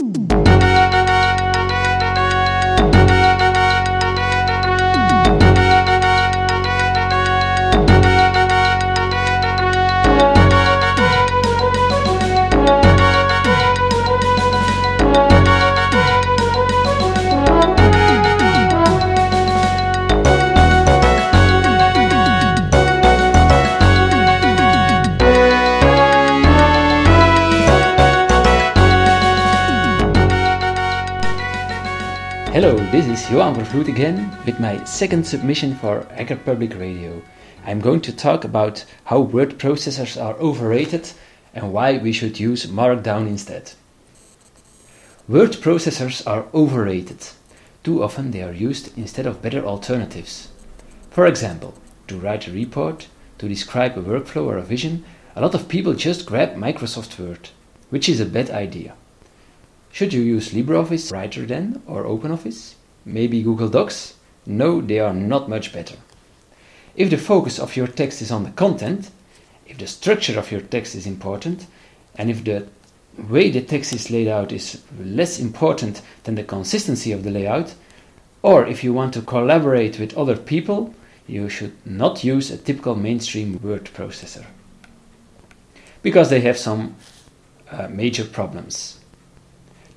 Hello, this is Johan Vervloet again with my second submission for Hacker Public Radio. I'm going to talk about how word processors are overrated and why we should use Markdown instead. Word processors are overrated. Too often they are used instead of better alternatives. For example, to write a report, to describe a workflow or a vision, a lot of people just grab Microsoft Word, which is a bad idea. Should you use LibreOffice Writer then, or OpenOffice? Maybe Google Docs? No, they are not much better. If the focus of your text is on the content, if the structure of your text is important, and if the way the text is laid out is less important than the consistency of the layout, or if you want to collaborate with other people, you should not use a typical mainstream word processor. Because they have some uh, major problems.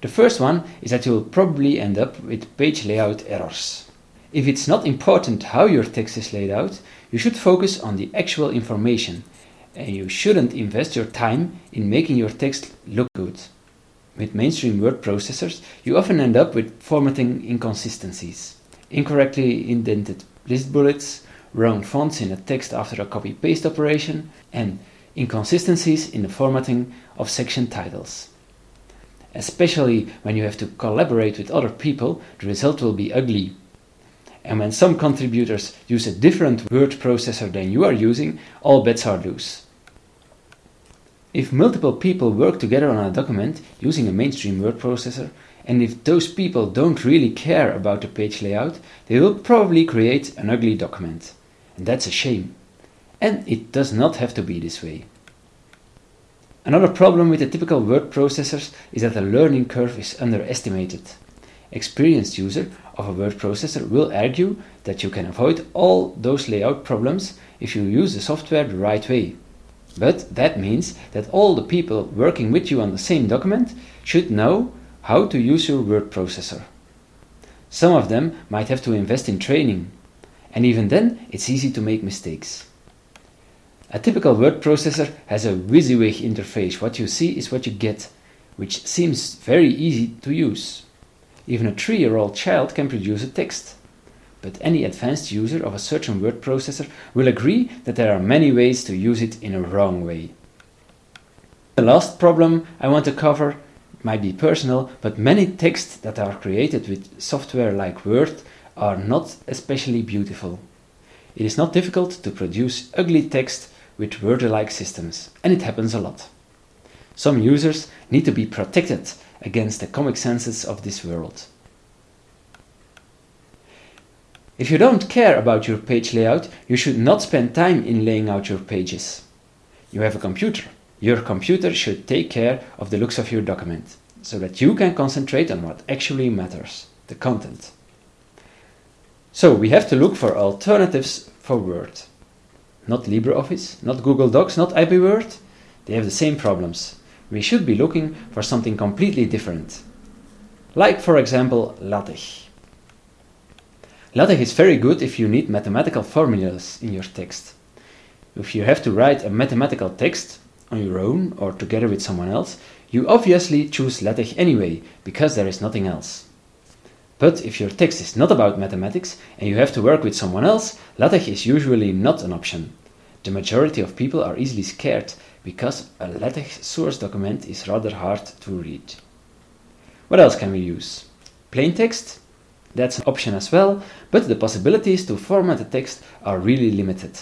The first one is that you'll probably end up with page layout errors. If it's not important how your text is laid out, you should focus on the actual information and you shouldn't invest your time in making your text look good. With mainstream word processors, you often end up with formatting inconsistencies, incorrectly indented list bullets, wrong fonts in a text after a copy paste operation, and inconsistencies in the formatting of section titles. Especially when you have to collaborate with other people, the result will be ugly. And when some contributors use a different word processor than you are using, all bets are loose. If multiple people work together on a document using a mainstream word processor, and if those people don't really care about the page layout, they will probably create an ugly document. And that's a shame. And it does not have to be this way. Another problem with the typical word processors is that the learning curve is underestimated. Experienced user of a word processor will argue that you can avoid all those layout problems if you use the software the right way. But that means that all the people working with you on the same document should know how to use your word processor. Some of them might have to invest in training, and even then it's easy to make mistakes. A typical word processor has a WYSIWYG interface. What you see is what you get, which seems very easy to use. Even a three-year-old child can produce a text. But any advanced user of a certain word processor will agree that there are many ways to use it in a wrong way. The last problem I want to cover might be personal, but many texts that are created with software like Word are not especially beautiful. It is not difficult to produce ugly text with Word-like systems, and it happens a lot. Some users need to be protected against the Comic Sanses of this world. If you don't care about your page layout, you should not spend time in laying out your pages. You have a computer. Your computer should take care of the looks of your document, so that you can concentrate on what actually matters, the content. So we have to look for alternatives for Word. Not LibreOffice, not Google Docs, not AbiWord. They have the same problems. We should be looking for something completely different. Like, for example, LaTeX. LaTeX is very good if you need mathematical formulas in your text. If you have to write a mathematical text on your own or together with someone else, you obviously choose LaTeX anyway, because there is nothing else. But if your text is not about mathematics and you have to work with someone else, LaTeX is usually not an option. The majority of people are easily scared because a LaTeX source document is rather hard to read. What else can we use? Plain text? That's an option as well, but the possibilities to format the text are really limited.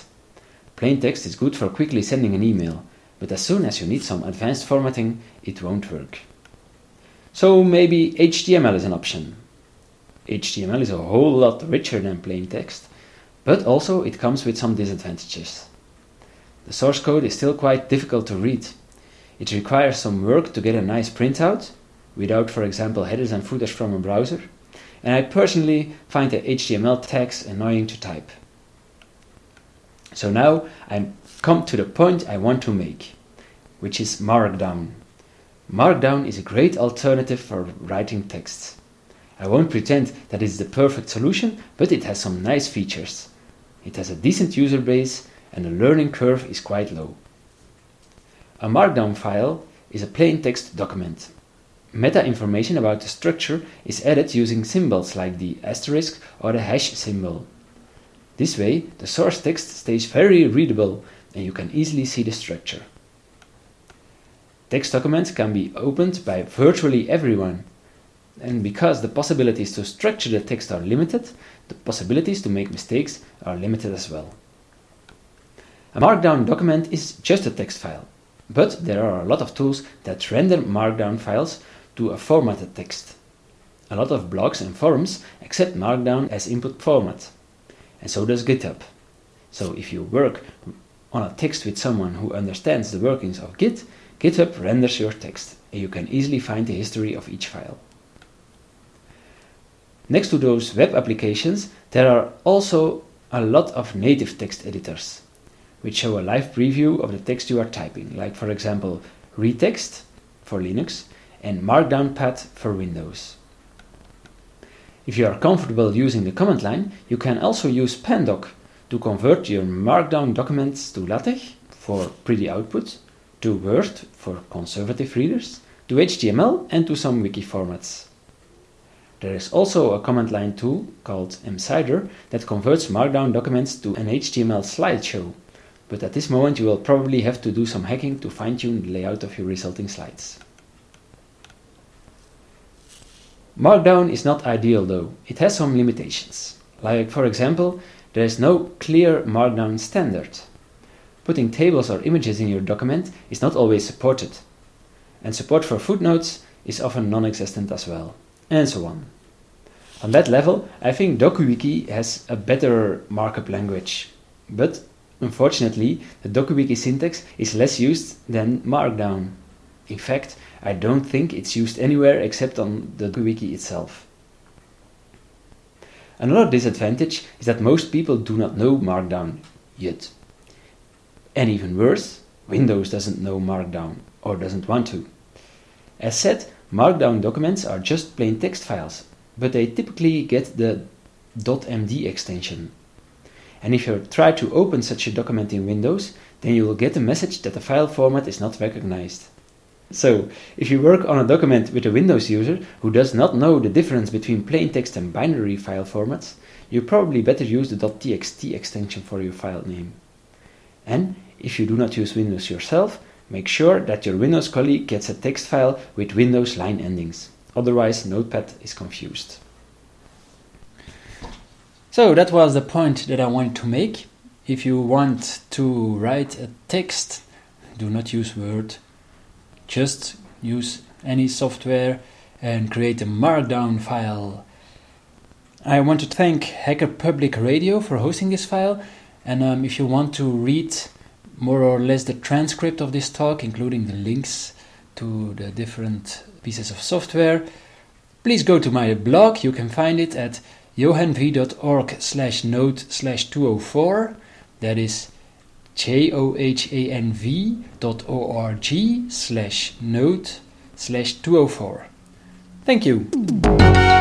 Plain text is good for quickly sending an email, but as soon as you need some advanced formatting, it won't work. So maybe HTML is an option. HTML is a whole lot richer than plain text, but also it comes with some disadvantages. The source code is still quite difficult to read. It requires some work to get a nice printout, without, for example, headers and footers from a browser, and I personally find the HTML tags annoying to type. So now I'm come to the point I want to make, which is Markdown. Markdown is a great alternative for writing texts. I won't pretend that it's the perfect solution, but it has some nice features. It has a decent user base and the learning curve is quite low. A Markdown file is a plain text document. Meta information about the structure is added using symbols like the asterisk or the hash symbol. This way, the source text stays very readable and you can easily see the structure. Text documents can be opened by virtually everyone. And because the possibilities to structure the text are limited, the possibilities to make mistakes are limited as well. A Markdown document is just a text file, but there are a lot of tools that render Markdown files to a formatted text. A lot of blogs and forums accept Markdown as input format, and so does GitHub. So if you work on a text with someone who understands the workings of Git, GitHub renders your text, and you can easily find the history of each file. Next to those web applications, there are also a lot of native text editors, which show a live preview of the text you are typing, like for example ReText for Linux and MarkdownPad for Windows. If you are comfortable using the command line, you can also use Pandoc to convert your Markdown documents to LaTeX for pretty output, to Word for conservative readers, to HTML and to some wiki formats. There is also a command line tool called mCider that converts Markdown documents to an HTML slideshow, but at this moment you will probably have to do some hacking to fine-tune the layout of your resulting slides. Markdown is not ideal though, it has some limitations. Like for example, there is no clear Markdown standard. Putting tables or images in your document is not always supported. And support for footnotes is often non-existent as well. And so on. On that level, I think DokuWiki has a better markup language. But unfortunately, the DokuWiki syntax is less used than Markdown. In fact, I don't think it's used anywhere except on the wiki itself. Another disadvantage is that most people do not know Markdown yet. And even worse, Windows doesn't know Markdown or doesn't want to. As said, Markdown documents are just plain text files, but they typically get the .md extension. And if you try to open such a document in Windows, then you will get a message that the file format is not recognized. So, if you work on a document with a Windows user who does not know the difference between plain text and binary file formats, you probably better use the .txt extension for your file name. And if you do not use Windows yourself, make sure that your Windows colleague gets a text file with Windows line endings. Otherwise, Notepad is confused. So that was the point that I wanted to make. If you want to write a text, do not use Word, just use any software and create a markdown file. I want to thank Hacker Public Radio for hosting this file. And um, if you want to read more or less the transcript of this talk, including the links to the different pieces of software, please go to my blog. You can find it at johanv.org slash node slash 204. That is johanv dot org slash node slash 204. Thank you.